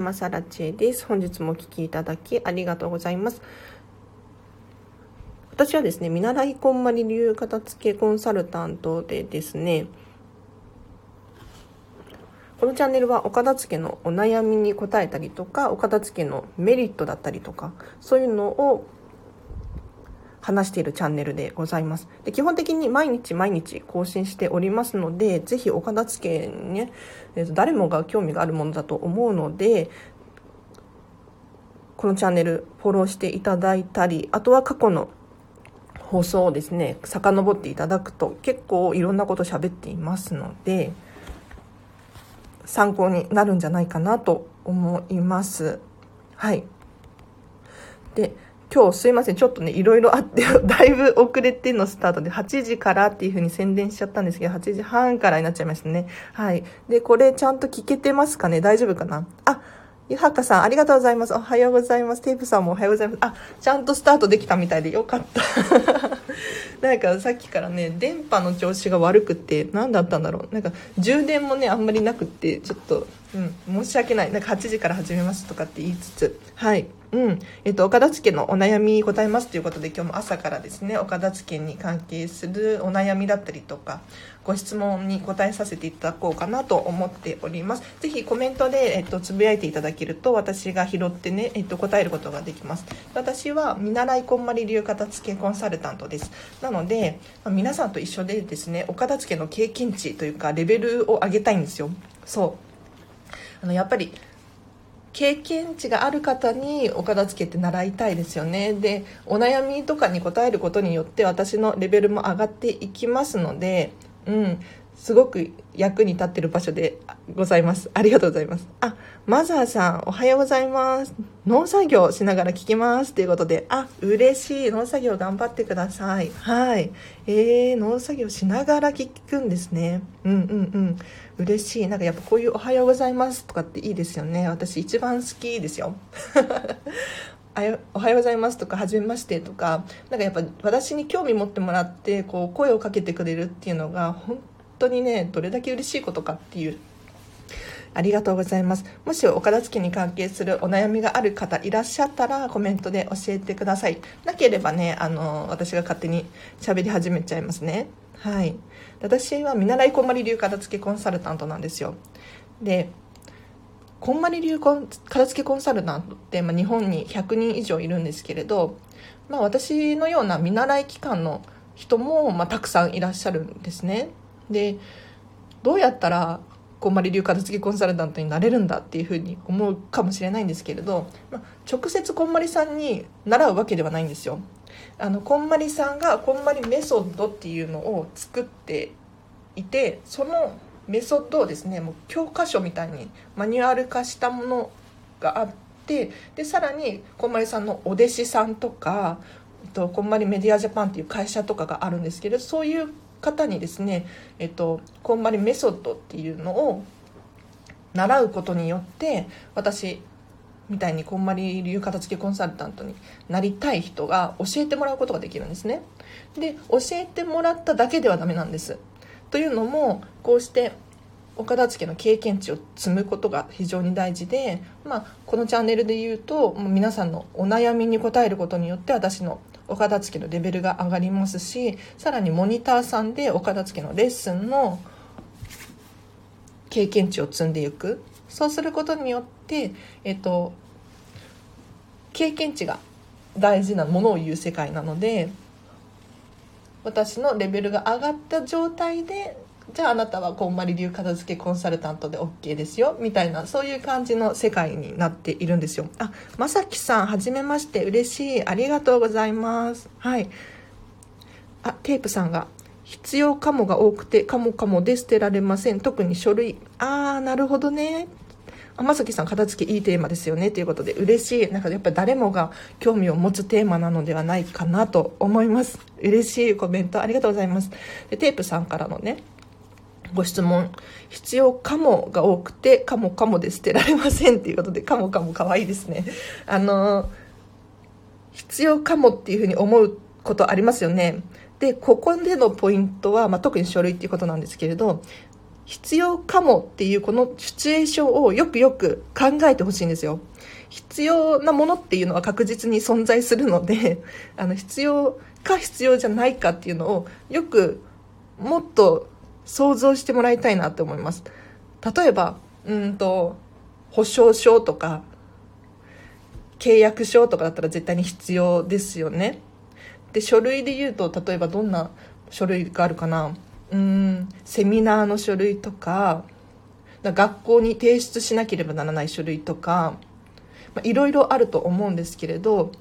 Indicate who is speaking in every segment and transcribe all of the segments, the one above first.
Speaker 1: マサラチエです。本日もお聴きいただきありがとうございます。私はですね、見習いこんまり流片付けコンサルタントでですね、このチャンネルはお片付けのお悩みに答えたりとか、お片付けのメリットだったりとか、そういうのを話しているチャンネルでございます。で基本的に毎日毎日更新しておりますので、ぜひお片付けにね、えー、と誰もが興味があるものだと思うので、このチャンネルフォローしていただいたり、あとは過去の放送をですね、遡っていただくと結構いろんなこと喋っていますので、参考になるんじゃないかなと思います。はい。で、今日すいません、ちょっとね、いろいろあって、だいぶ遅れてのスタートで、8時からっていう風に宣伝しちゃったんですけど、8時半からになっちゃいましたね。はい。で、これちゃんと聞けてますかね？大丈夫かな？あ、ゆはかさん、ありがとうございます。おはようございます。テープさんもおはようございます。あ、ちゃんとスタートできたみたいでよかった。なんかさっきからね、電波の調子が悪くて、何だったんだろう。なんか充電もね、あんまりなくって、ちょっと、うん、申し訳ない。なんか8時から始めますとかって言いつつ、はい。うん。えっと、お片付けのお悩み答えますということで、今日も朝からですね、お片付けに関係するお悩みだったりとか、ご質問に答えさせていただこうかなと思っております。ぜひコメントで、えっと、つぶやいていただけると、私が拾ってね、えっと、答えることができます。私は、見習いこんまり流片付けコンサルタントです。なので、まあ、皆さんと一緒でですね、お片付けの経験値というか、レベルを上げたいんですよ。そう。あの、やっぱり、経験値がある方にお片付けって習いたいですよねでお悩みとかに答えることによって私のレベルも上がっていきますのでうんすごく役に立ってる場所でございます。ありがとうございます。あ、マザーさん、おはようございます。農作業しながら聞きます。ということで、あ、嬉しい。農作業頑張ってください。はい。えー、農作業しながら聞くんですね。うんうんうん。嬉しい。なんかやっぱこういうおはようございますとかっていいですよね。私一番好きです よ。おはようございますとか、はじめましてとか、なんかやっぱ私に興味持ってもらって、こう、声をかけてくれるっていうのが、本当にね、どれだけ嬉しいことかっていう。ありがとうございます。もしお片付けに関係するお悩みがある方いらっしゃったらコメントで教えてください。なければね、あの、私が勝手に喋り始めちゃいますね。はい。私は見習いこんまり流片付けコンサルタントなんですよ。で、こんまり流片付けコンサルタントって、まあ、日本に100人以上いるんですけれど、まあ、私のような見習い機関の人も、まあ、たくさんいらっしゃるんですね。でどうやったらこんまり流片付けコンサルタントになれるんだっていうふうに思うかもしれないんですけれど、まあ、直接こんまりさんに習うわけではないんですよ。あのこんまりさんがこんまりメソッドっていうのを作っていてそのメソッドをですねもう教科書みたいにマニュアル化したものがあってでさらにこんまりさんのお弟子さんとかとこんまりメディアジャパンっていう会社とかがあるんですけどそういう方にですね、えっと、こんまりメソッドっていうのを習うことによって私みたいにこんまり流片付けコンサルタントになりたい人が教えてもらうことができるんですね。で教えてもらっただけではダメなんです。というのもこうしてお片付けの経験値を積むことが非常に大事で、まあ、このチャンネルで言うと皆さんのお悩みに答えることによって私のお片付けのレベルが上がりますしさらにモニターさんでお片付けのレッスンの経験値を積んでいく。そうすることによって、えっと、経験値が大事なものを言う世界なので私のレベルが上がった状態でじゃああなたはこんまり流片付けコンサルタントで OK ですよみたいなそういう感じの世界になっているんですよ。あまさきさんはじめまして嬉しい。ありがとうございます。はい。あテープさんが必要かもが多くてかもかもで捨てられません。特に書類。ああなるほどね。天崎さん片付けいいテーマですよねということで嬉しい。なんかやっぱ誰もが興味を持つテーマなのではないかなと思います。嬉しいコメントありがとうございます。でテープさんからのねご質問必要かもが多くてかもかもで捨てられませんっていうことでかもかも可愛いですねあの必要かもっていうふうに思うことありますよねでここでのポイントは、まあ、特に書類っていうことなんですけれど必要かもっていうこのシチュエーションをよくよく考えてほしいんですよ。必要なものっていうのは確実に存在するので、あの必要か必要じゃないかっていうのをよくもっと想像してもらいたいなって思います。例えば、うんと、保証書とか、契約書とかだったら絶対に必要ですよね。で、書類で言うと、例えばどんな書類があるかなうんセミナーの書類とか学校に提出しなければならない書類とかまあいろいろあると思うんですけれど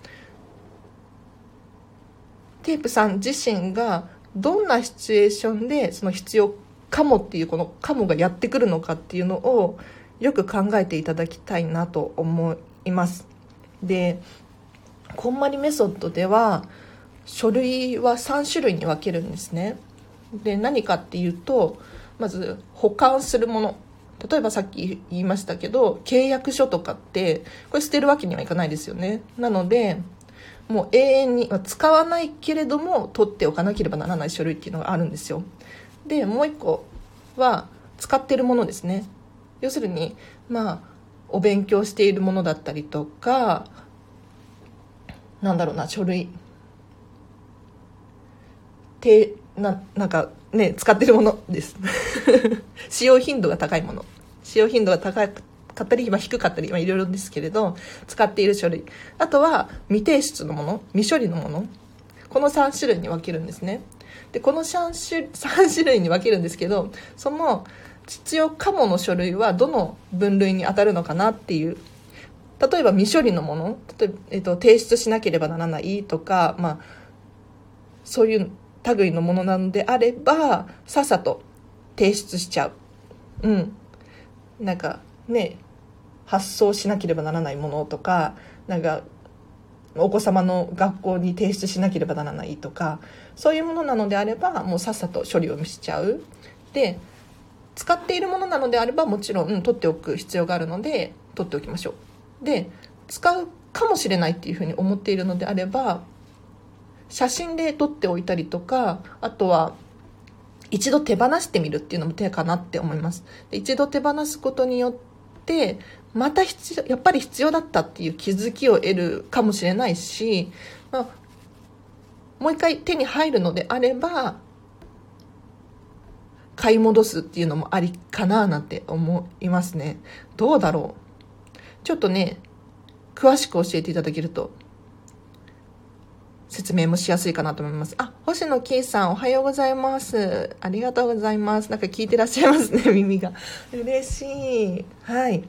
Speaker 1: テープさん自身がどんなシチュエーションでその必要かもっていうこのかもがやってくるのかっていうのをよく考えていただきたいなと思います。でこんまりメソッドでは書類は3種類に分けるんですね。で何かっていうとまず保管するもの例えばさっき言いましたけど契約書とかってこれ捨てるわけにはいかないですよねなのでもう永遠に使わないけれども取っておかなければならない書類っていうのがあるんですよ。でもう一個は使ってるものですね。要するにまあお勉強しているものだったりとかなんだろうな書類。てななんかね使ってるものです。使用頻度が高いもの。使用頻度が高かったり、まあ、低かったり、まあ、いろいろですけれど使っている書類。あとは未提出のもの未処理のもの。この3種類に分けるんですね。でこの3種 ,3 種類に分けるんですけどその必要かもの書類はどの分類に当たるのかなっていう。例えば未処理のもの。例えば、えっと、提出しなければならないとか、まあ、そういう類のものなのであればさっさと提出しちゃう。うん。なんかね発送しなければならないものとかなんかお子様の学校に提出しなければならないとかそういうものなのであればもうさっさと処理をしちゃう。で使っているものなのであればもちろん、うん、取っておく必要があるので取っておきましょう。で使うかもしれないっていうふうに思っているのであれば写真で撮っておいたりとかあとは一度手放してみるっていうのも手かなって思います。一度手放すことによってまた必要やっぱり必要だったっていう気づきを得るかもしれないし、まあ、もう一回手に入るのであれば買い戻すっていうのもありかななんて思いますねどうだろう？ちょっとね詳しく教えていただけると説明もしやすいかなと思います。あ、星野圭さん、おはようございます。ありがとうございます。なんか聞いてらっしゃいますね、耳が。嬉しい。はい。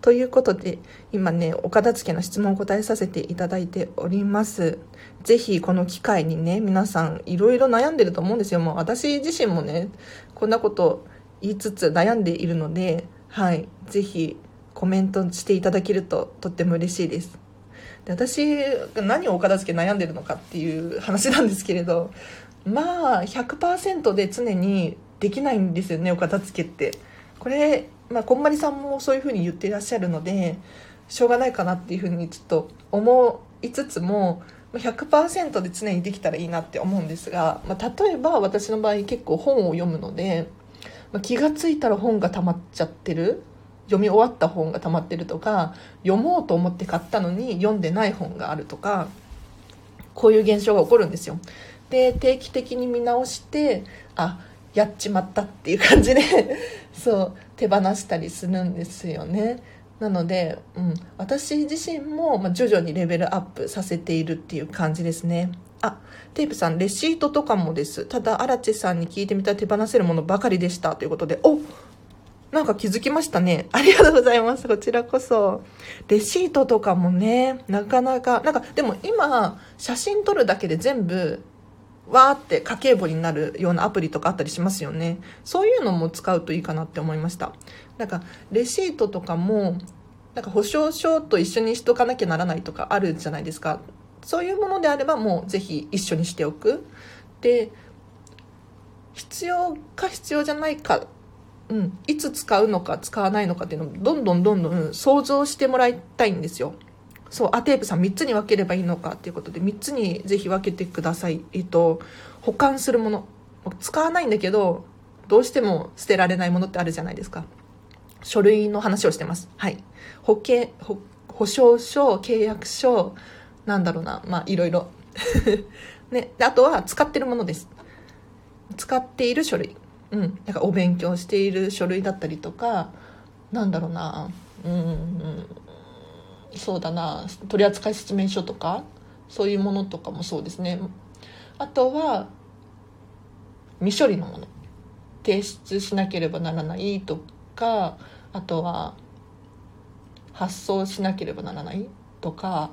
Speaker 1: ということで、今ね、お片付けの質問を答えさせていただいております。ぜひ、この機会にね、皆さん、いろいろ悩んでると思うんですよ。もう私自身もね、こんなこと言いつつ悩んでいるので、はい。ぜひ、コメントしていただけるととっても嬉しいです。で私何をお片付け悩んでるのかっていう話なんですけれどまあ100%で常にできないんですよねお片付けってこれ、まあ、こんまりさんもそういうふうに言っていらっしゃるのでしょうがないかなっていうふうにちょっと思いつつも100%で常にできたらいいなって思うんですが、まあ、例えば私の場合結構本を読むので、まあ、気が付いたら本が溜まっちゃってる読み終わった本が溜まってるとか読もうと思って買ったのに読んでない本があるとかこういう現象が起こるんですよ。で定期的に見直してあやっちまったっていう感じで そう手放したりするんですよねなので、うん、私自身も、ま、徐々にレベルアップさせているっていう感じですねあテープさんレシートとかもですただ荒地さんに聞いてみたら手放せるものばかりでしたということでおなんか気づきましたね。ありがとうございます。こちらこそ。レシートとかもね、なかなか、なんかでも今、写真撮るだけで全部、わーって家計簿になるようなアプリとかあったりしますよね。そういうのも使うといいかなって思いました。なんか、レシートとかも、なんか保証書と一緒にしとかなきゃならないとかあるじゃないですか。そういうものであればもうぜひ一緒にしておく。で、必要か必要じゃないかうん、いつ使うのか使わないのかっていうのをどんどんどんどん想像してもらいたいんですよ。そう、アテープさん3つに分ければいいのかっていうことで3つにぜひ分けてください。えっと、保管するもの。使わないんだけど、どうしても捨てられないものってあるじゃないですか。書類の話をしてます。はい。保険、保保証書、契約書、なんだろうな、まあいろいろ。ね。あとは使ってるものです。使っている書類。うん。なんかお勉強している書類だったりとか、なんだろうな、うん、うん、そうだな、取扱説明書とか、そういうものとかもそうですね。あとは、未処理のもの。提出しなければならないとか、あとは、発送しなければならないとか、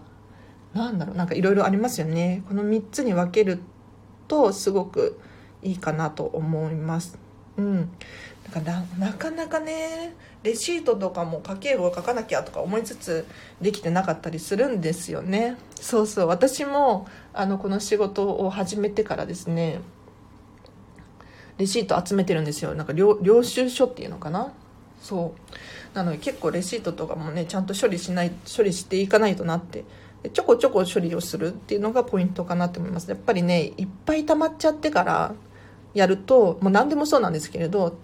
Speaker 1: なんだろう、なんかいろいろありますよね。この3つに分けるとすごくいいかなと思います。うん。かななかなかねレシートとかも家計簿を書かなきゃとか思いつつできてなかったりするんですよね。そうそう。私もあのこの仕事を始めてからですねレシート集めてるんですよ。なんか領領収書っていうのかな？そう。なので結構レシートとかもねちゃんと処理しない処理していかないとなってちょこちょこ処理をするっていうのがポイントかなと思います。やっぱりねいっぱい溜まっちゃってからやるともう何でもそうなんですけれど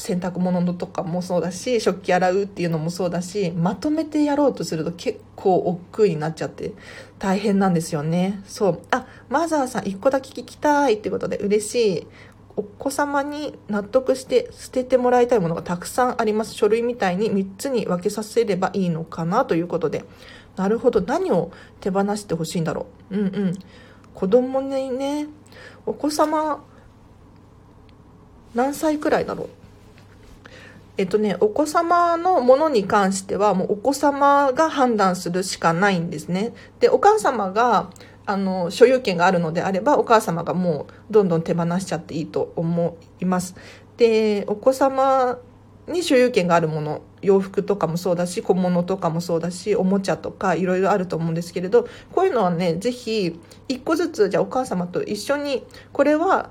Speaker 1: 洗濯物とかもそうだし食器洗うっていうのもそうだしまとめてやろうとすると結構億劫になっちゃって大変なんですよね。そう。あマザーさん一個だけ聞きたいってことで嬉しい。お子様に納得して捨ててもらいたいものがたくさんあります。書類みたいに3つに分けさせればいいのかなということで。なるほど。何を手放してほしいんだろう。うんうん。子供にねお子様何歳くらいだろう。えっとね、お子様のものに関しては、もうお子様が判断するしかないんですね。で、お母様が、あの、所有権があるのであれば、お母様がもうどんどん手放しちゃっていいと思います。で、お子様に所有権があるもの、洋服とかもそうだし、小物とかもそうだし、おもちゃとかいろいろあると思うんですけれど、こういうのはね、ぜひ、一個ずつ、じゃあお母様と一緒に、これは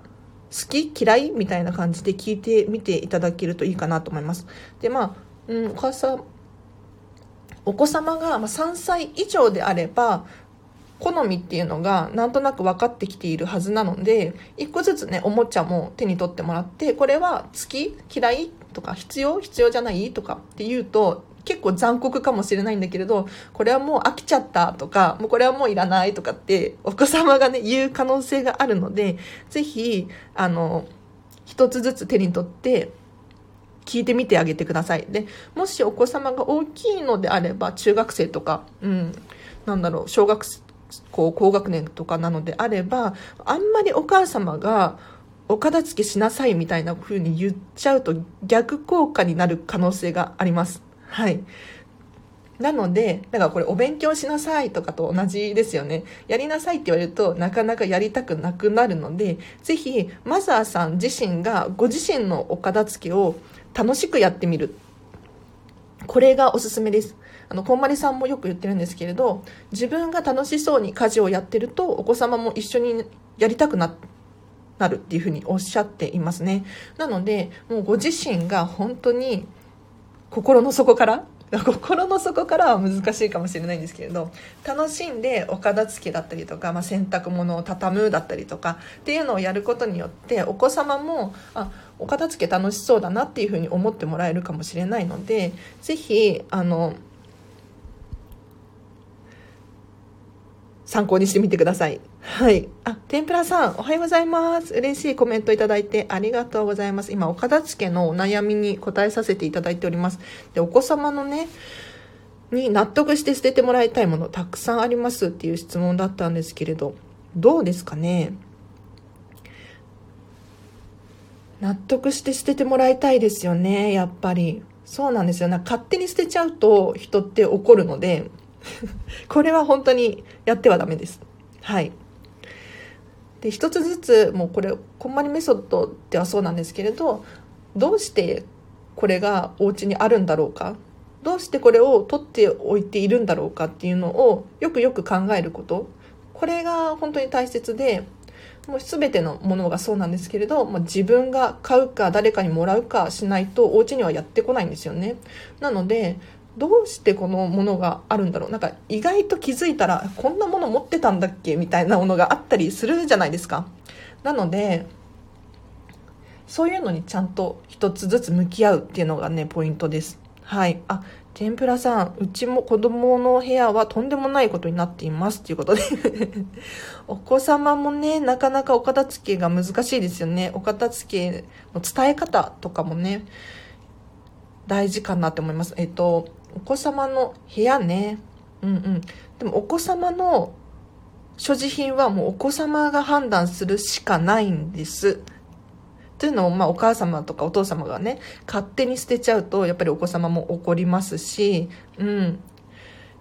Speaker 1: 好き？嫌い？みたいな感じで聞いてみていただけるといいかなと思います。で、まあ、うん、お母さん、お子様が3歳以上であれば、好みっていうのがなんとなく分かってきているはずなので、一個ずつね、おもちゃも手に取ってもらって、これは好き？嫌い？とか必要？必要じゃない？とかって言うと、結構残酷かもしれないんだけれど、これはもう飽きちゃったとか、もうこれはもういらないとかって、お子様がね、言う可能性があるので、ぜひ、あの、一つずつ手に取って、聞いてみてあげてください。で、もしお子様が大きいのであれば、中学生とか、うん、なんだろう、小学校高学年とかなのであれば、あんまりお母様が、お片付けしなさいみたいな風に言っちゃうと逆効果になる可能性があります。はい。なので、だからこれお勉強しなさいとかと同じですよね。やりなさいって言われるとなかなかやりたくなくなるので、ぜひマザーさん自身がご自身のお片付けを楽しくやってみる。これがおすすめです。あの、こんまりさんもよく言ってるんですけれど、自分が楽しそうに家事をやってると、お子様も一緒にやりたくななるっていうふうにおっしゃっていますね。なので、もうご自身が本当に心の底から？心の底からは難しいかもしれないんですけれど楽しんでお片付けだったりとか、まあ、洗濯物を畳むだったりとかっていうのをやることによってお子様もあお片付け楽しそうだなっていうふうに思ってもらえるかもしれないので是非あの参考にしてみてください。はい。あ、天ぷらさん、おはようございます。嬉しいコメントいただいてありがとうございます。今、お片付けのお悩みに答えさせていただいております。で、お子様のね、に納得して捨ててもらいたいものたくさんありますっていう質問だったんですけれど、どうですかね？納得して捨ててもらいたいですよね、やっぱり。そうなんですよ。な勝手に捨てちゃうと人って怒るので、これは本当にやってはダメです。はい。で、一つずつ、もうこれ、こんまりメソッドではそうなんですけれど、どうしてこれがお家にあるんだろうか？どうしてこれを取っておいているんだろうかっていうのをよくよく考えること。これが本当に大切で、もう全てのものがそうなんですけれど、まあ、自分が買うか誰かにもらうかしないとお家にはやってこないんですよね。なので、どうしてこのものがあるんだろう？なんか意外と気づいたらこんなもの持ってたんだっけ？みたいなものがあったりするじゃないですか。なのでそういうのにちゃんと一つずつ向き合うっていうのがねポイントです。はい。あ天ぷらさんうちも子供の部屋はとんでもないことになっていますということで。お子様もねなかなかお片付けが難しいですよね。お片付けの伝え方とかもね大事かなって思います。えっとお子様の部屋ねうんうんでもお子様の所持品はもうお子様が判断するしかないんです。というのを、まあ、お母様とかお父様がね、勝手に捨てちゃうと、やっぱりお子様も怒りますし、うん。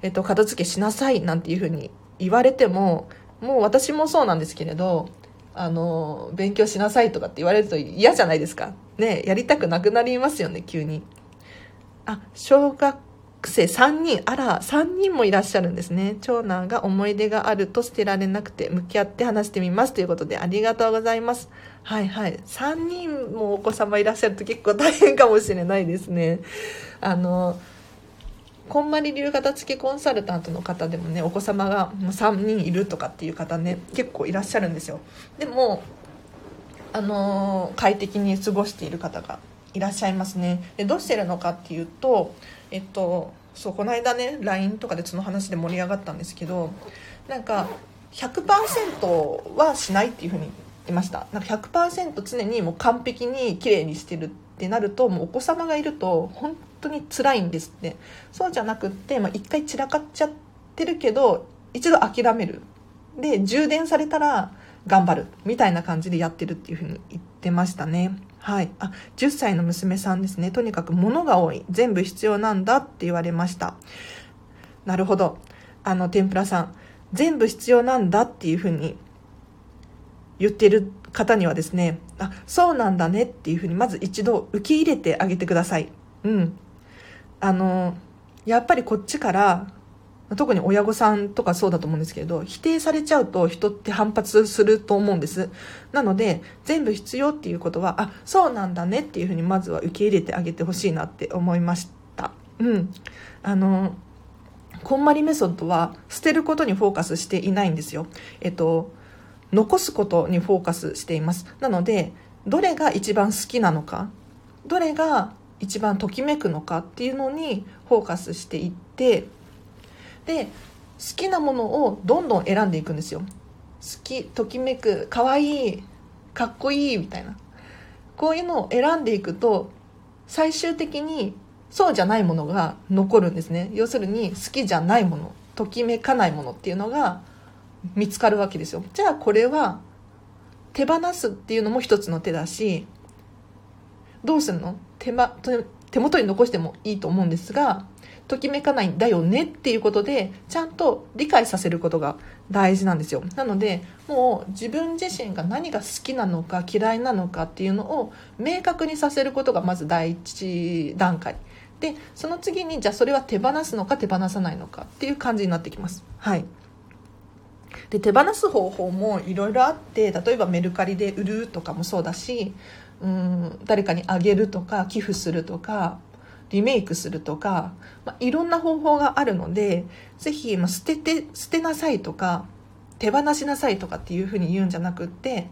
Speaker 1: えっと、片付けしなさいなんていうふうに言われても、もう私もそうなんですけれど、あの、勉強しなさいとかって言われると嫌じゃないですか。ね、やりたくなくなりますよね、急に。あ、小学生3人、あら、3人もいらっしゃるんですね。長男が思い出があると捨てられなくて、向き合って話してみますということで、ありがとうございます。はいはい。3人もお子様いらっしゃると結構大変かもしれないですね。あの、こんまり流片付けコンサルタントの方でもね、お子様が3人いるとかっていう方ね、結構いらっしゃるんですよ。でも、あの快適に過ごしている方がいらっしゃいますね。でどうしてるのかっていうと、えっと、そうこの間ね LINE とかでその話で盛り上がったんですけどなんか100%はしないっていうふうに言ってました。なんか100%常にもう完璧に綺麗にしてるってなるともうお子様がいると本当に辛いんですって。そうじゃなくって、まあ、回散らかっちゃってるけど一度諦める。で充電されたら頑張るみたいな感じでやってるっていうふうに言ってましたね。はい。あ、10歳の娘さんですね。とにかく物が多い。全部必要なんだって言われました。なるほど。あの、天ぷらさん。全部必要なんだっていうふうに言ってる方にはですね、あ、そうなんだねっていうふうにまず一度受け入れてあげてください。うん。あの、やっぱりこっちから特に親御さんとかそうだと思うんですけれど、否定されちゃうと人って反発すると思うんです。なので、全部必要っていうことは、あ、そうなんだねっていうふうにまずは受け入れてあげてほしいなって思いました。うん。あの、こんまりメソッドは捨てることにフォーカスしていないんですよ。えっと、残すことにフォーカスしています。なので、どれが一番好きなのか、どれが一番ときめくのかっていうのにフォーカスしていって、で好きなものをどんどん選んでいくんですよ。好きときめくかわいいかっこいいみたいな。こういうのを選んでいくと最終的にそうじゃないものが残るんですね。要するに好きじゃないものときめかないものっていうのが見つかるわけですよ。じゃあこれは手放すっていうのも一つの手だしどうするの？手,、ま、手元に残してもいいと思うんですがときめかないんだよねっていうことでちゃんと理解させることが大事なんですよ。なのでもう自分自身が何が好きなのか嫌いなのかっていうのを明確にさせることがまず第一段階。でその次にじゃあそれは手放すのか手放さないのかっていう感じになってきます。はい。で手放す方法もいろいろあって例えばメルカリで売るとかもそうだしうん誰かにあげるとか寄付するとかリメイクするとか、まあ、いろんな方法があるので、ぜひ、まあ、捨てて、捨てなさいとか、手放しなさいとかっていうふうに言うんじゃなくって、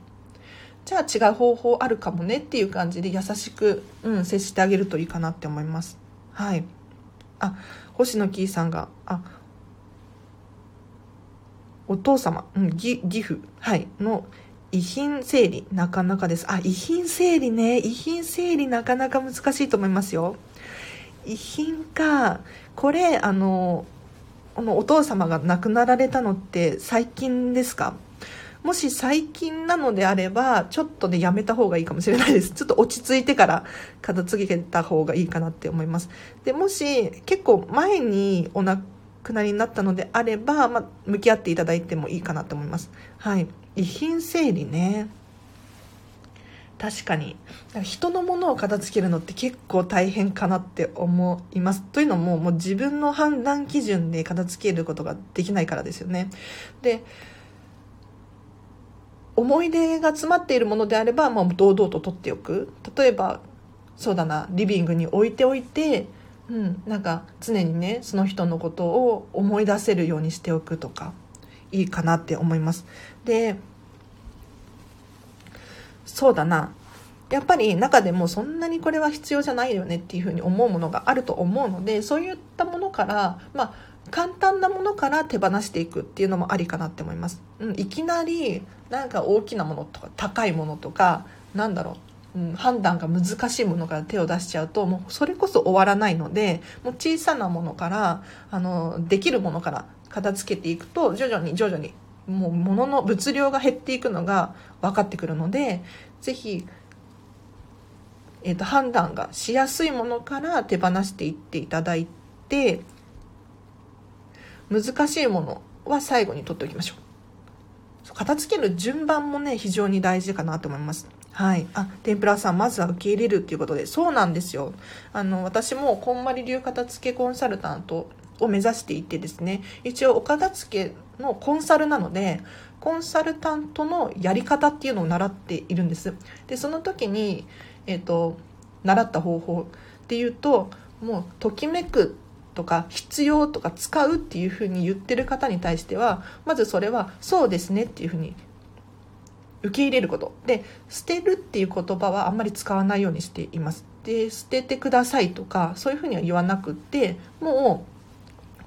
Speaker 1: じゃあ違う方法あるかもねっていう感じで優しく、うん、接してあげるといいかなって思います。はい。あ、星野キーさんが、あ、お父様、うん、義義父、はい、の遺品整理、なかなかです。あ、遺品整理ね。遺品整理なかなか難しいと思いますよ。遺品かこれあのこのお父様が亡くなられたのって最近ですか？もし最近なのであればちょっとねやめた方がいいかもしれないです。ちょっと落ち着いてから片付けた方がいいかなって思います。でもし結構前にお亡くなりになったのであれば、まあ、向き合っていただいてもいいかなと思います。はい。遺品整理ね。確かに。人のものを片付けるのって結構大変かなって思います。というのももう自分の判断基準で片付けることができないからですよね。で思い出が詰まっているものであれば、まあ、堂々と取っておく。例えばそうだなリビングに置いておいて、うん、なんか常にねその人のことを思い出せるようにしておくとかいいかなって思います。でそうだな。やっぱり中でもそんなにこれは必要じゃないよねっていうふうに思うものがあると思うのでそういったものからまあ簡単なものから手放していくっていうのもありかなって思います、うん、いきなりなんか大きなものとか高いものとかなんだろう、うん、判断が難しいものから手を出しちゃうともうそれこそ終わらないのでもう小さなものからあのできるものから片付けていくと徐々に徐々にもう物の物量が減っていくのが分かってくるので是非えーと、判断がしやすいものから手放していっていただいて難しいものは最後に取っておきましょう。片付ける順番もね非常に大事かなと思います。はい。あ天ぷらさんまずは受け入れるっていうことで。そうなんですよ。あの私もこんまり流片付けコンサルタントを目指していてですね一応お片付けのコンサルなのでコンサルタントのやり方っていうのを習っているんです。でその時にえーと、習った方法っていうともうときめくとか必要とか使うっていうふうに言ってる方に対してはまずそれはそうですねっていうふうに受け入れること。で捨てるっていう言葉はあんまり使わないようにしています。で捨ててくださいとかそういうふうには言わなくってもう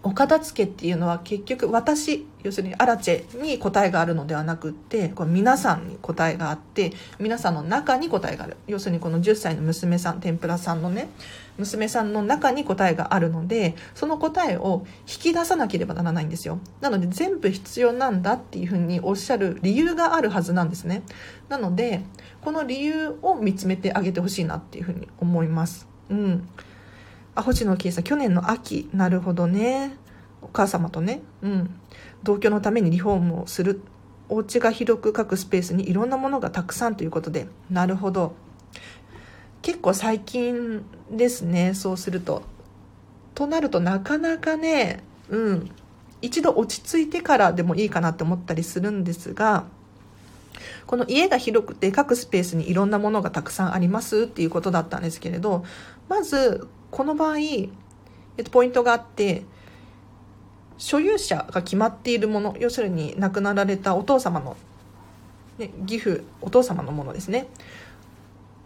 Speaker 1: お片付けっていうのは結局私要するにアラチェに答えがあるのではなくってこれ皆さんに答えがあって皆さんの中に答えがある。要するにこの10歳の娘さん天ぷらさんのね娘さんの中に答えがあるのでその答えを引き出さなければならないんですよ。なので全部必要なんだっていうふうにおっしゃる理由があるはずなんですね。なのでこの理由を見つめてあげてほしいなっていうふうに思います。うん。あ星野圭さん去年の秋。なるほどね。お母様とね。うん。同居のためにリフォームをする。お家が広く各スペースにいろんなものがたくさんということで。なるほど。結構最近ですね。そうすると。となるとなかなかね。うん。一度落ち着いてからでもいいかなって思ったりするんですが。この家が広くて各スペースにいろんなものがたくさんありますっていうことだったんですけれど。まずこの場合、えっと、ポイントがあって、所有者が決まっているもの、要するに亡くなられたお父様の、ね、義父、お父様のものですね。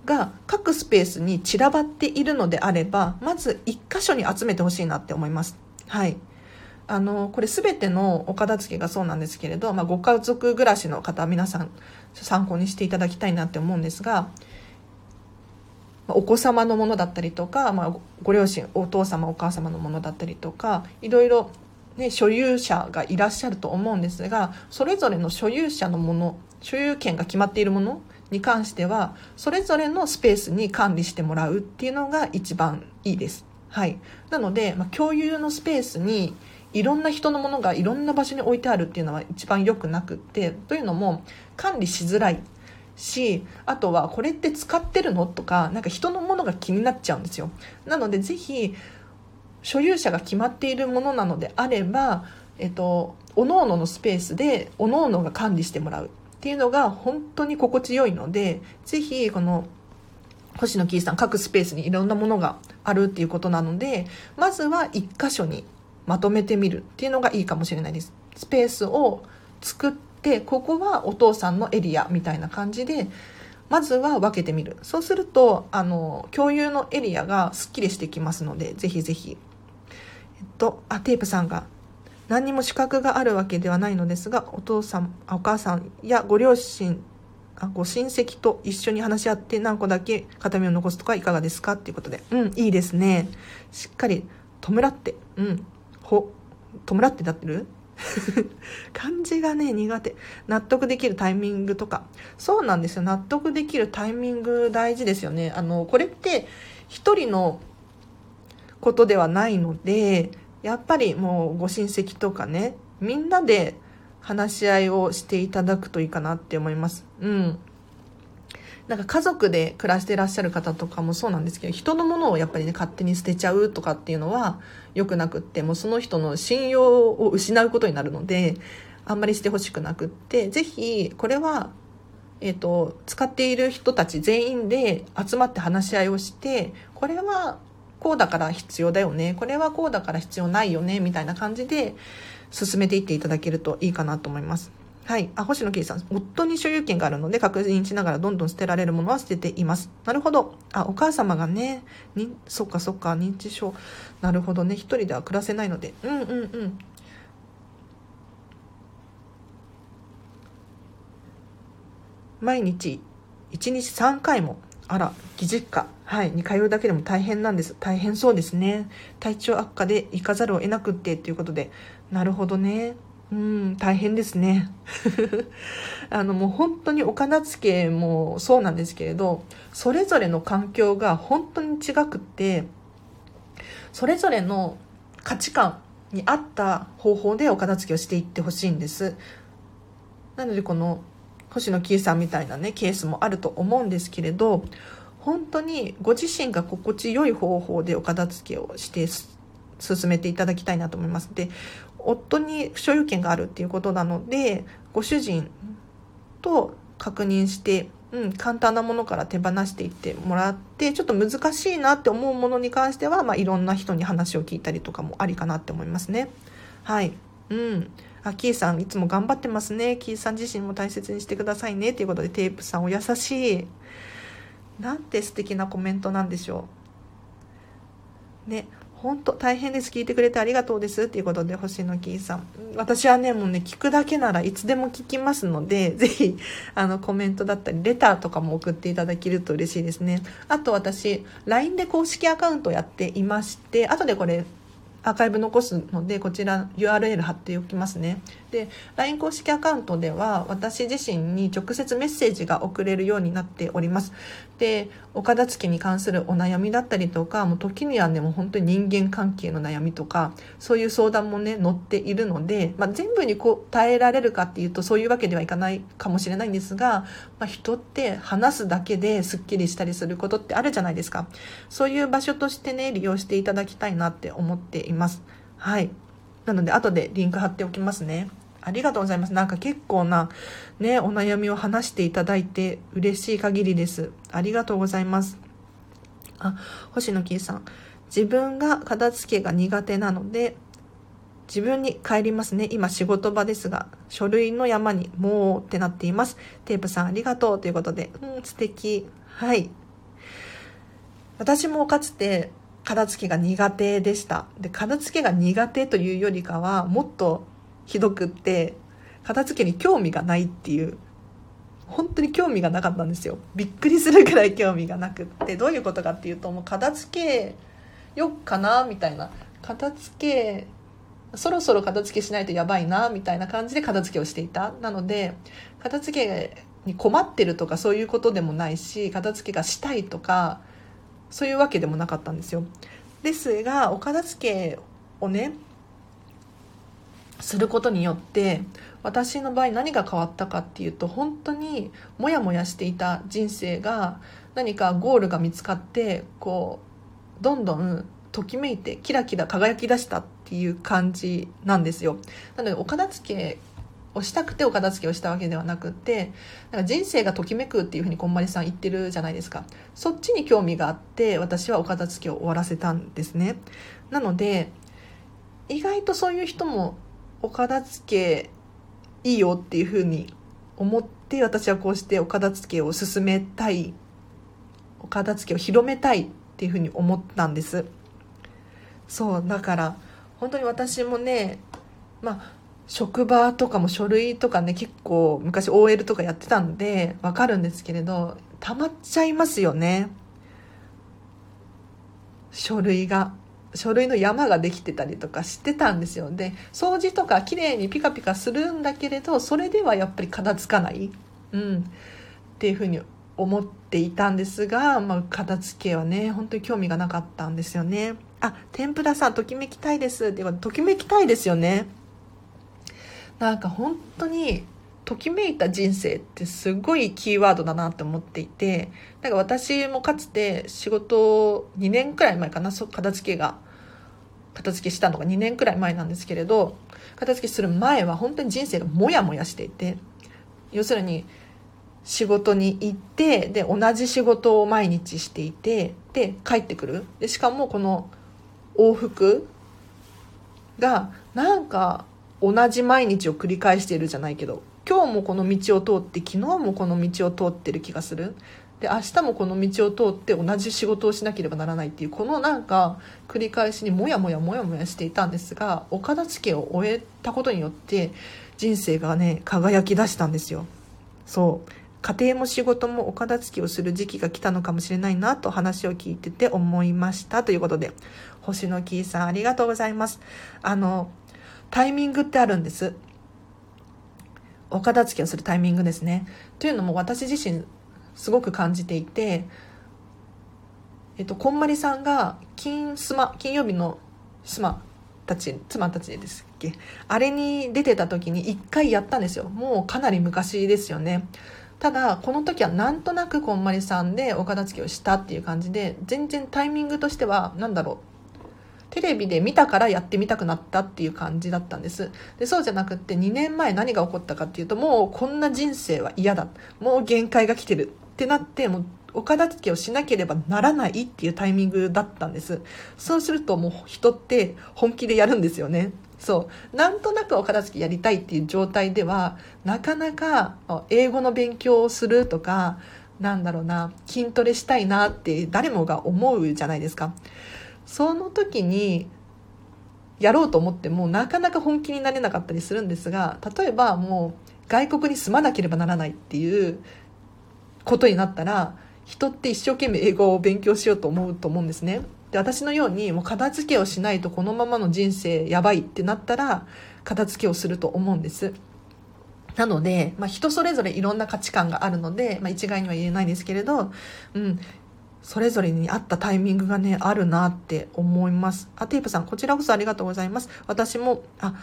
Speaker 1: が各スペースに散らばっているのであれば、まず1箇所に集めてほしいなって思います。はい。あの、これ全てのお片付けがそうなんですけれど、まあ、ご家族暮らしの方、皆さん参考にしていただきたいなって思うんですが、お子様のものだったりとか、まあ、ご両親お父様お母様のものだったりとかいろいろ、ね、所有者がいらっしゃると思うんですがそれぞれの所有者のもの所有権が決まっているものに関してはそれぞれのスペースに管理してもらうっていうのが一番いいです。はい、なので、まあ、共有のスペースにいろんな人のものがいろんな場所に置いてあるっていうのは一番良くなくってというのも管理しづらいしあとはこれって使ってるの？とかなんか人のものが気になっちゃうんですよ。なのでぜひ所有者が決まっているものなのであれば、えっと、各々のスペースで各々が管理してもらう。っていうのが本当に心地よいのでぜひこの星野キーさん各スペースにいろんなものがあるっていうことなのでまずは1箇所にまとめてみるっていうのがいいかもしれないです。スペースを作ってでここはお父さんのエリアみたいな感じでまずは分けてみる。そうするとあの共有のエリアがすっきりしてきますのでぜひぜひ。えっとあテープさんが。何にも資格があるわけではないのですがお父さんお母さんやご両親あご親戚と一緒に話し合って何個だけ形見を残すとかいかがですか？っていうことで。うんいいですね。しっかり弔って。うん。ほ弔ってなってる？漢字がね苦手。納得できるタイミングとか。そうなんですよ。納得できるタイミング大事ですよね。あのこれって一人のことではないのでやっぱりもうご親戚とかねみんなで話し合いをしていただくといいかなって思います。うん。なんか家族で暮らしてらっしゃる方とかもそうなんですけど人のものをやっぱりね勝手に捨てちゃうとかっていうのは良くなくってもうその人の信用を失うことになるのであんまりしてほしくなくって是非これは、えーと、使っている人たち全員で集まって話し合いをしてこれはこうだから必要だよねこれはこうだから必要ないよねみたいな感じで進めていっていただけるといいかなと思います。はい。あ、星野圭さん。夫に所有権があるので確認しながらどんどん捨てられるものは捨てています。なるほど。あ、お母様がね、に、そっかそっか、認知症。なるほどね。一人では暮らせないので。うんうんうん。毎日、1日3回も、あら、義実家、はい、に通うだけでも大変なんです。大変そうですね。体調悪化で行かざるを得なくってっていうことで。なるほどね。うん、大変ですね。あのもう本当にお片付けもそうなんですけれど、それぞれの環境が本当に違くって、それぞれの価値観に合った方法でお片付けをしていってほしいんです。なのでこの星野キーさんみたいなね、ケースもあると思うんですけれど、本当にご自身が心地よい方法でお片付けをして進めていただきたいなと思います。で、夫に所有権があるっていうことなのでご主人と確認して、うん、簡単なものから手放していってもらってちょっと難しいなって思うものに関しては、まあ、いろんな人に話を聞いたりとかもありかなって思いますね。はい、うんあ、キーさんいつも頑張ってますね。キーさん自身も大切にしてくださいね。ということで、テープさんお優しい。なんて素敵なコメントなんでしょう。ね、本当大変です。聞いてくれてありがとうです。っていうことで、星野キーさん。私はね、もうね、聞くだけならいつでも聞きますので、ぜひ、あの、コメントだったり、レターとかも送っていただけると嬉しいですね。あと私、LINE で公式アカウントやっていまして、後でこれ、アーカイブ残すので、こちら URL 貼っておきますね。で、LINE 公式アカウントでは、私自身に直接メッセージが送れるようになっております。で、お片付けに関するお悩みだったりとか、もう時にはね、もう本当に人間関係の悩みとか、そういう相談もね、載っているので、まあ、全部に答えられるかっていうと、そういうわけではいかないかもしれないんですが、まあ、人って話すだけですっきりしたりすることってあるじゃないですか。そういう場所としてね、利用していただきたいなって思っています。はい。なので、後でリンク貼っておきますね。ありがとうございます。なんか結構なね、お悩みを話していただいて嬉しい限りです。ありがとうございます。あ、星野キーさん。自分が片付けが苦手なので、自分に帰りますね。今仕事場ですが、書類の山にもうってなっています。テープさんありがとうということで、うん、素敵。はい。私もかつて片付けが苦手でした。で、片付けが苦手というよりかは、もっとひどくって片付けに興味がないっていう本当に興味がなかったんですよ。びっくりするぐらい興味がなくってどういうことかっていうともう片付けよっかなみたいな。片付けそろそろ片付けしないとやばいなみたいな感じで片付けをしていた。なので片付けに困ってるとかそういうことでもないし片付けがしたいとかそういうわけでもなかったんですよ。ですがお片付けをねすることによって私の場合何が変わったかっていうと本当にモヤモヤしていた人生が何かゴールが見つかってこうどんどんときめいてキラキラ輝き出したっていう感じなんですよ。なのでお片付けをしたくてお片付けをしたわけではなくてなんか人生がときめくっていうふうにこんまりさん言ってるじゃないですか。そっちに興味があって私はお片付けを終わらせたんですね。なので意外とそういう人もお片付けいいよっていうふうに思って私はこうしてお片付けを進めたいお片付けを広めたいっていうふうに思ったんです。そうだから本当に私もねまあ職場とかも書類とかね結構昔 OL とかやってたんでわかるんですけれど溜まっちゃいますよね。書類が。書類の山ができてたりとかしてたんですよ。で掃除とか綺麗にピカピカするんだけれどそれではやっぱり片付かない、うん、っていうふうに思っていたんですが、まあ、片付けはね本当に興味がなかったんですよね。あ天ぷらさんときめきたいです。ってときめきたいですよね。なんか本当にときめいた人生ってすごいキーワードだなって思っていてなんか私もかつて仕事2年くらい前かな片付けが。片付けしたのが2年くらい前なんですけれど片付けする前は本当に人生がモヤモヤしていて要するに仕事に行ってで同じ仕事を毎日していてで帰ってくる。でしかもこの往復がなんか同じ毎日を繰り返しているじゃないけど今日もこの道を通って昨日もこの道を通ってる気がする。で明日もこの道を通って同じ仕事をしなければならないっていうこのなんか繰り返しにモヤモヤモヤモヤしていたんですがお片付けを終えたことによって人生がね輝き出したんですよ。そう。家庭も仕事もお片付けをする時期が来たのかもしれないなと話を聞いてて思いましたということで星野キーさんありがとうございます。あのタイミングってあるんです。お片付けをするタイミングですね。というのも私自身すごく感じていて、えっと、こんまりさんが金スマ金曜日のスマたち妻たちですっけ？あれに出てた時に1回やったんですよ。もうかなり昔ですよね。ただこの時はなんとなくこんまりさんでお片付けをしたっていう感じで全然タイミングとしては何だろう。テレビで見たからやってみたくなったっていう感じだったんです。でそうじゃなくって2年前何が起こったかっていうともうこんな人生は嫌だ。もう限界が来てる。ってなってもうお片付けをしなければならないっていうタイミングだったんです。そうするともう人って本気でやるんですよね。そう。なんとなくお片付けやりたいっていう状態ではなかなか英語の勉強をするとかなんだろうな筋トレしたいなって誰もが思うじゃないですか。その時にやろうと思ってもなかなか本気になれなかったりするんですが例えばもう外国に住まなければならないっていうことになったら人って一生懸命英語を勉強しようと思うと思うんですねで私のようにもう片付けをしないとこのままの人生やばいってなったら片付けをすると思うんですなので、まあ、人それぞれいろんな価値観があるので、まあ、一概には言えないですけれど、うん、それぞれに合ったタイミングがね、あるなって思います。あ、テープさん、こちらこそありがとうございます。私も、あ、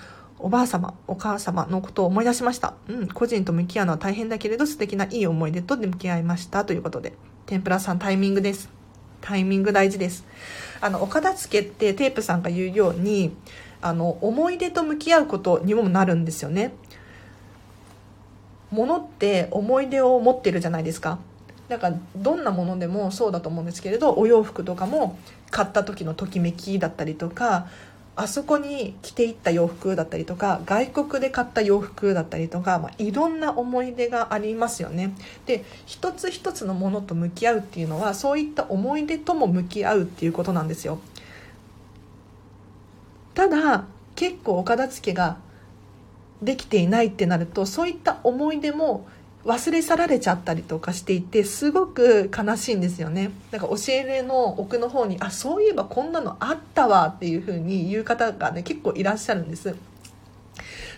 Speaker 1: おばあ様、お母様のことを思い出しました。うん、個人と向き合うのは大変だけれど素敵ないい思い出と向き合いましたということで。天ぷらさんタイミングです。タイミング大事です。あの、お片付けってテープさんが言うように、あの、思い出と向き合うことにもなるんですよね。物って思い出を持ってるじゃないですか。なんかどんなものでもそうだと思うんですけれどお洋服とかも買った時のときめきだったりとかあそこに着ていった洋服だったりとか外国で買った洋服だったりとか、まあ、いろんな思い出がありますよね。で一つ一つのものと向き合うっていうのはそういった思い出とも向き合うっていうことなんですよ。ただ結構お片付けができていないってなるとそういった思い出も忘れ去られちゃったりとかしていてすごく悲しいんですよね。なんか教えれの奥の方にあそういえばこんなのあったわっていう風に言う方がね結構いらっしゃるんです。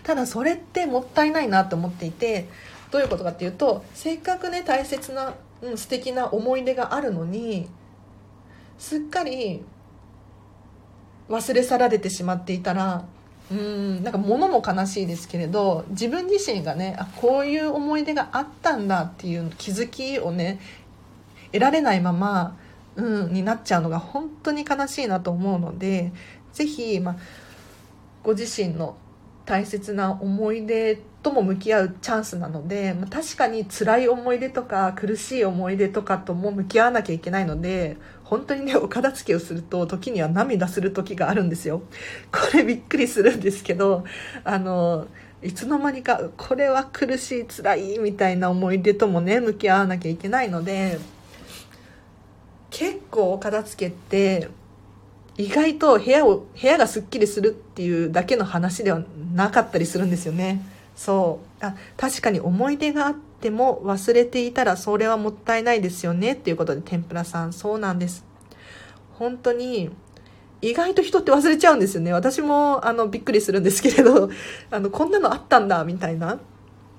Speaker 1: ただそれってもったいないなと思っていてどういうことかっていうとせっかくね大切な、うん、素敵な思い出があるのにすっかり忘れ去られてしまっていたらうんなんか物も悲しいですけれど自分自身がねあこういう思い出があったんだっていう気づきをね得られないまま、うん、になっちゃうのが本当に悲しいなと思うので是非、まあ、ご自身の大切な思い出とも向き合うチャンスなので、まあ、確かに辛い思い出とか苦しい思い出とかとも向き合わなきゃいけないので本当にねお片付けをすると時には涙する時があるんですよ。これびっくりするんですけどあのいつの間にかこれは苦しい辛いみたいな思い出ともね向き合わなきゃいけないので結構お片付けって意外と部屋を部屋がすっきりするっていうだけの話ではなかったりするんですよね。そう。あ確かに思い出があっても忘れていたらそれはもったいないですよねっていうことで天ぷらさんそうなんです。本当に意外と人って忘れちゃうんですよね。私もあのびっくりするんですけれど あのこんなのあったんだみたいな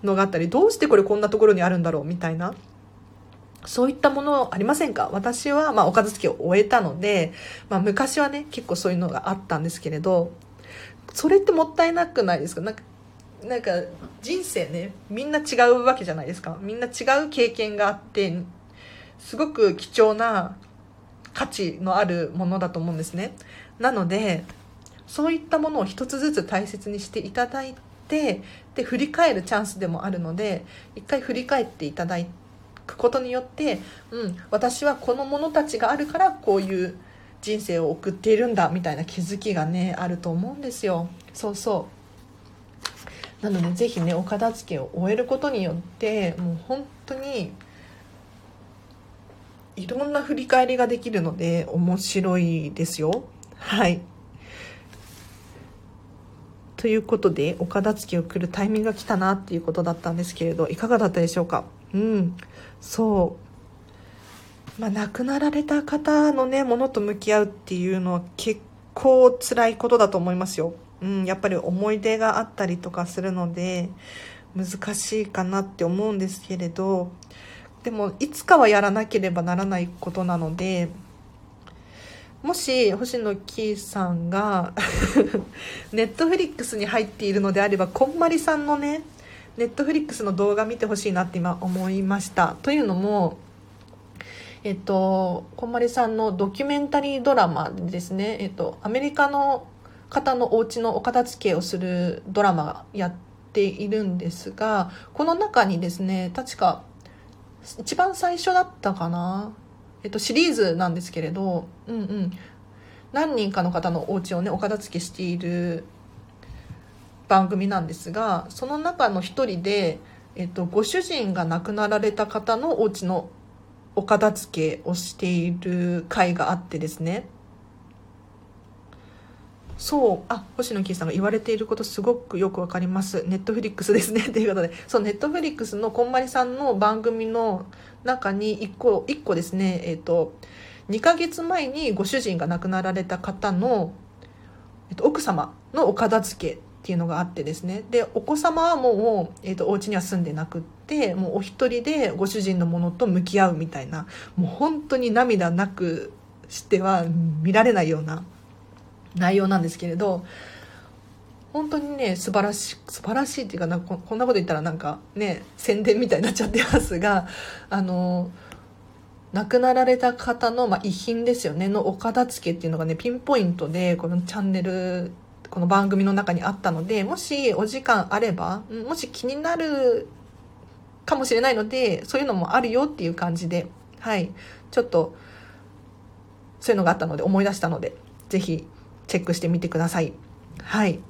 Speaker 1: のがあったりどうしてこれこんなところにあるんだろうみたいな。そういったものありませんか？私は、まあ、お片付けを終えたので、まあ、昔はね、結構そういうのがあったんですけれど、それってもったいなくないですか？なんか、なんか人生ね、みんな違うわけじゃないですか。みんな違う経験があって、すごく貴重な価値のあるものだと思うんですね。なので、そういったものを一つずつ大切にしていただいて、で、振り返るチャンスでもあるので、一回振り返っていただ、くことによって、うん、私はこのものたちがあるからこういう人生を送っているんだみたいな気づきがねあると思うんですよそうそうなのでぜひねお片付けを終えることによってもう本当にいろんな振り返りができるので面白いですよ。はい。ということでお片付けを来るタイミングが来たなっていうことだったんですけれどいかがだったでしょうか？うん。そう。まあ亡くなられた方のねものと向き合うっていうのは結構辛いことだと思いますよ。うん、やっぱり思い出があったりとかするので難しいかなって思うんですけれどでもいつかはやらなければならないことなのでもし星野キーさんが ネットフリックスに入っているのであればこんまりさんのねネットフリックスの動画見てほしいなって今思いました。というのもえっとこんまりさんのドキュメンタリードラマですね。えっとアメリカの方のお家のお片付けをするドラマやっているんですがこの中にですね確か一番最初だったかな、えっと、シリーズなんですけれど、うんうん、何人かの方のお家をねお片付けしている番組なんですがその中の一人で、えっと、ご主人が亡くなられた方のお家のお片付けをしている回があってですね。そう。あ星野キーさんが言われていることすごくよくわかります。ネットフリックスですね。ということで。そうネットフリックスのこんまりさんの番組の中に1個 ,1 個ですね。えっ、ー、と2ヶ月前にご主人が亡くなられた方の、えっと、奥様のお片付けっていうのがあってですね。でお子様はもう、えーと、とお家には住んでなくってもうお一人でご主人のものと向き合うみたいなもう本当に涙なくしては見られないような内容なんですけれど本当にね素晴らしい素晴らしいっていうかなここんなこと言ったらなんかね宣伝みたいになっちゃってますがあの亡くなられた方の、まあ、遺品ですよねのお片付けっていうのがねピンポイントでこのチャンネルこの番組の中にあったのでもしお時間あればもし気になるかもしれないのでそういうのもあるよっていう感じではいちょっとそういうのがあったので思い出したので是非チェックしてみてください。はい。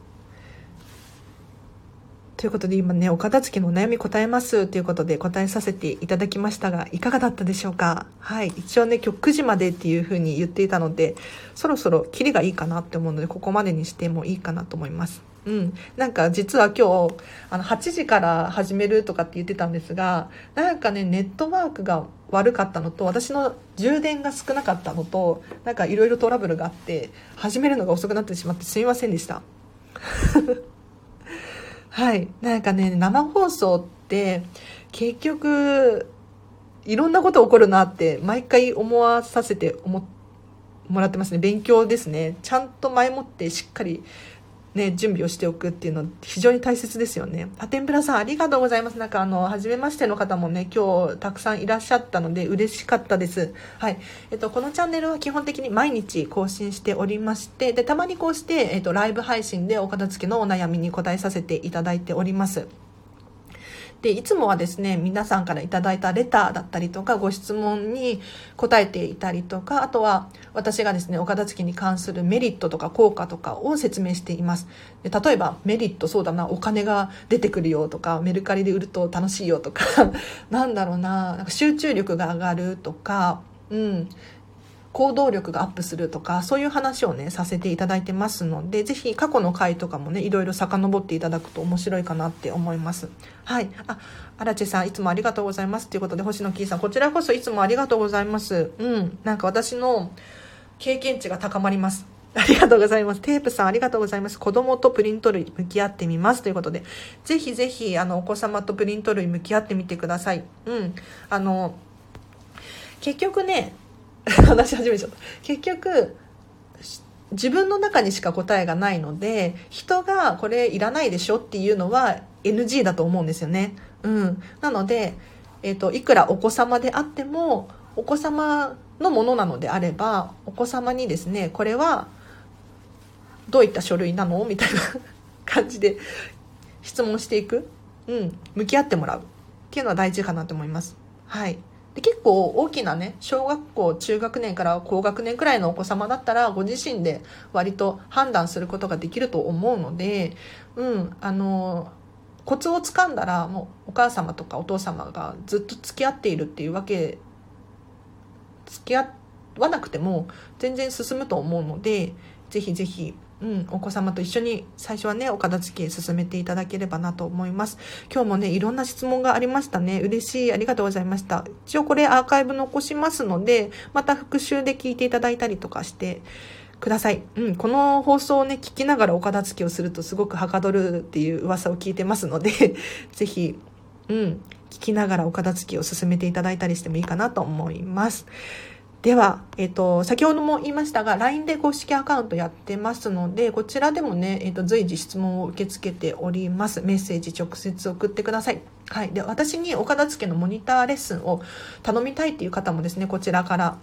Speaker 1: ということで今ね、お片付けのお悩み答えますということで答えさせていただきましたが、いかがだったでしょうか？はい。一応ね、今日9時までっていう風に言っていたので、そろそろキリがいいかなって思うので、ここまでにしてもいいかなと思います。うん。なんか実は今日、あの、8時から始めるとかって言ってたんですが、なんかね、ネットワークが悪かったのと私の充電が少なかったのとなんかいろいろトラブルがあって始めるのが遅くなってしまってすみませんでした。はい。なんかね生放送って結局いろんなこと起こるなって毎回思わさせて思もらってますね。勉強ですね。ちゃんと前もってしっかりね、準備をしておくっていうの非常に大切ですよね。パテンプラさんありがとうございます。なんかあの、初めましての方もね、今日たくさんいらっしゃったので嬉しかったです。はい。えっと、このチャンネルは基本的に毎日更新しておりまして、で、たまにこうして、えっと、ライブ配信でお片付けのお悩みに答えさせていただいております。でいつもはですね皆さんから頂いたレターだったりとかご質問に答えていたりとかあとは私がですねお片付けに関するメリットとか効果とかを説明しています。で例えばメリットそうだなお金が出てくるよとかメルカリで売ると楽しいよとか なんだろうななんか集中力が上がるとかうん。行動力がアップするとかそういう話をねさせていただいてますのでぜひ過去の回とかもねいろいろ遡っていただくと面白いかなって思いますはいあ荒地さんいつもありがとうございますということで星野キーさんこちらこそいつもありがとうございますうんなんか私の経験値が高まります ありがとうございます。テープさんありがとうございます。子供とプリント類向き合ってみます。ということで、ぜひぜひ、あの、お子様とプリント類向き合ってみてください。うん。あの、結局ね、話し始めちゃった。結局自分の中にしか答えがないので人がこれいらないでしょっていうのは NG だと思うんですよね。うん、なので、えーと、いくらお子様であってもお子様のものなのであればお子様にですねこれはどういった書類なの？みたいな 感じで質問していく、うん、向き合ってもらう。っていうのは大事かなと思います。はい。で結構大きなね小学校中学年から高学年くらいのお子様だったらご自身で割と判断することができると思うので、うん、あのコツをつかんだらもうお母様とかお父様がずっと付き合っているっていうわけ付き合わなくても全然進むと思うのでぜひぜひうん、お子様と一緒に最初はね、お片付け進めていただければなと思います。今日もね、いろんな質問がありましたね。嬉しい。ありがとうございました。一応これアーカイブ残しますので、また復習で聞いていただいたりとかしてください。うん、この放送をね、聞きながらお片付けをするとすごくはかどるっていう噂を聞いてますので、ぜひ、うん、聞きながらお片付けを進めていただいたりしてもいいかなと思います。では、えっ、と、先ほども言いましたが、LINE で公式アカウントやってますので、こちらでもね、えっ、と、随時質問を受け付けております。メッセージ直接送ってください。はい。で、私にお片付けのモニターレッスンを頼みたいっていう方もですね、こちらから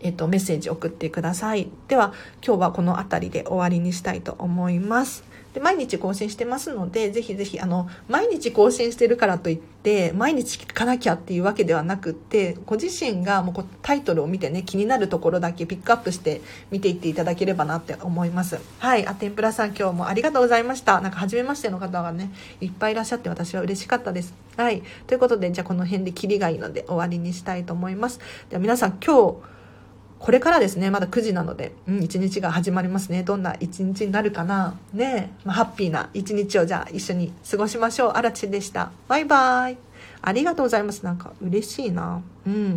Speaker 1: えっと、メッセージ送ってください。では、今日はこの辺りで終わりにしたいと思います。で毎日更新してますのでぜひぜひあの毎日更新してるからといって毎日聞かなきゃっていうわけではなくってご自身がもうタイトルを見てね気になるところだけピックアップして見ていっていただければなって思います。はいあ天ぷらさん今日もありがとうございました。なんか初めましての方がねいっぱいいらっしゃって私は嬉しかったです。はいということでじゃあこの辺でキリがいいので終わりにしたいと思います。では皆さん今日これからですね、まだ9時なので、うん、一日が始まりますね。どんな一日になるかな。ねまあ、ハッピーな一日をじゃあ一緒に過ごしましょう。あらちでした。バイバイ。ありがとうございます。なんか嬉しいな。うん。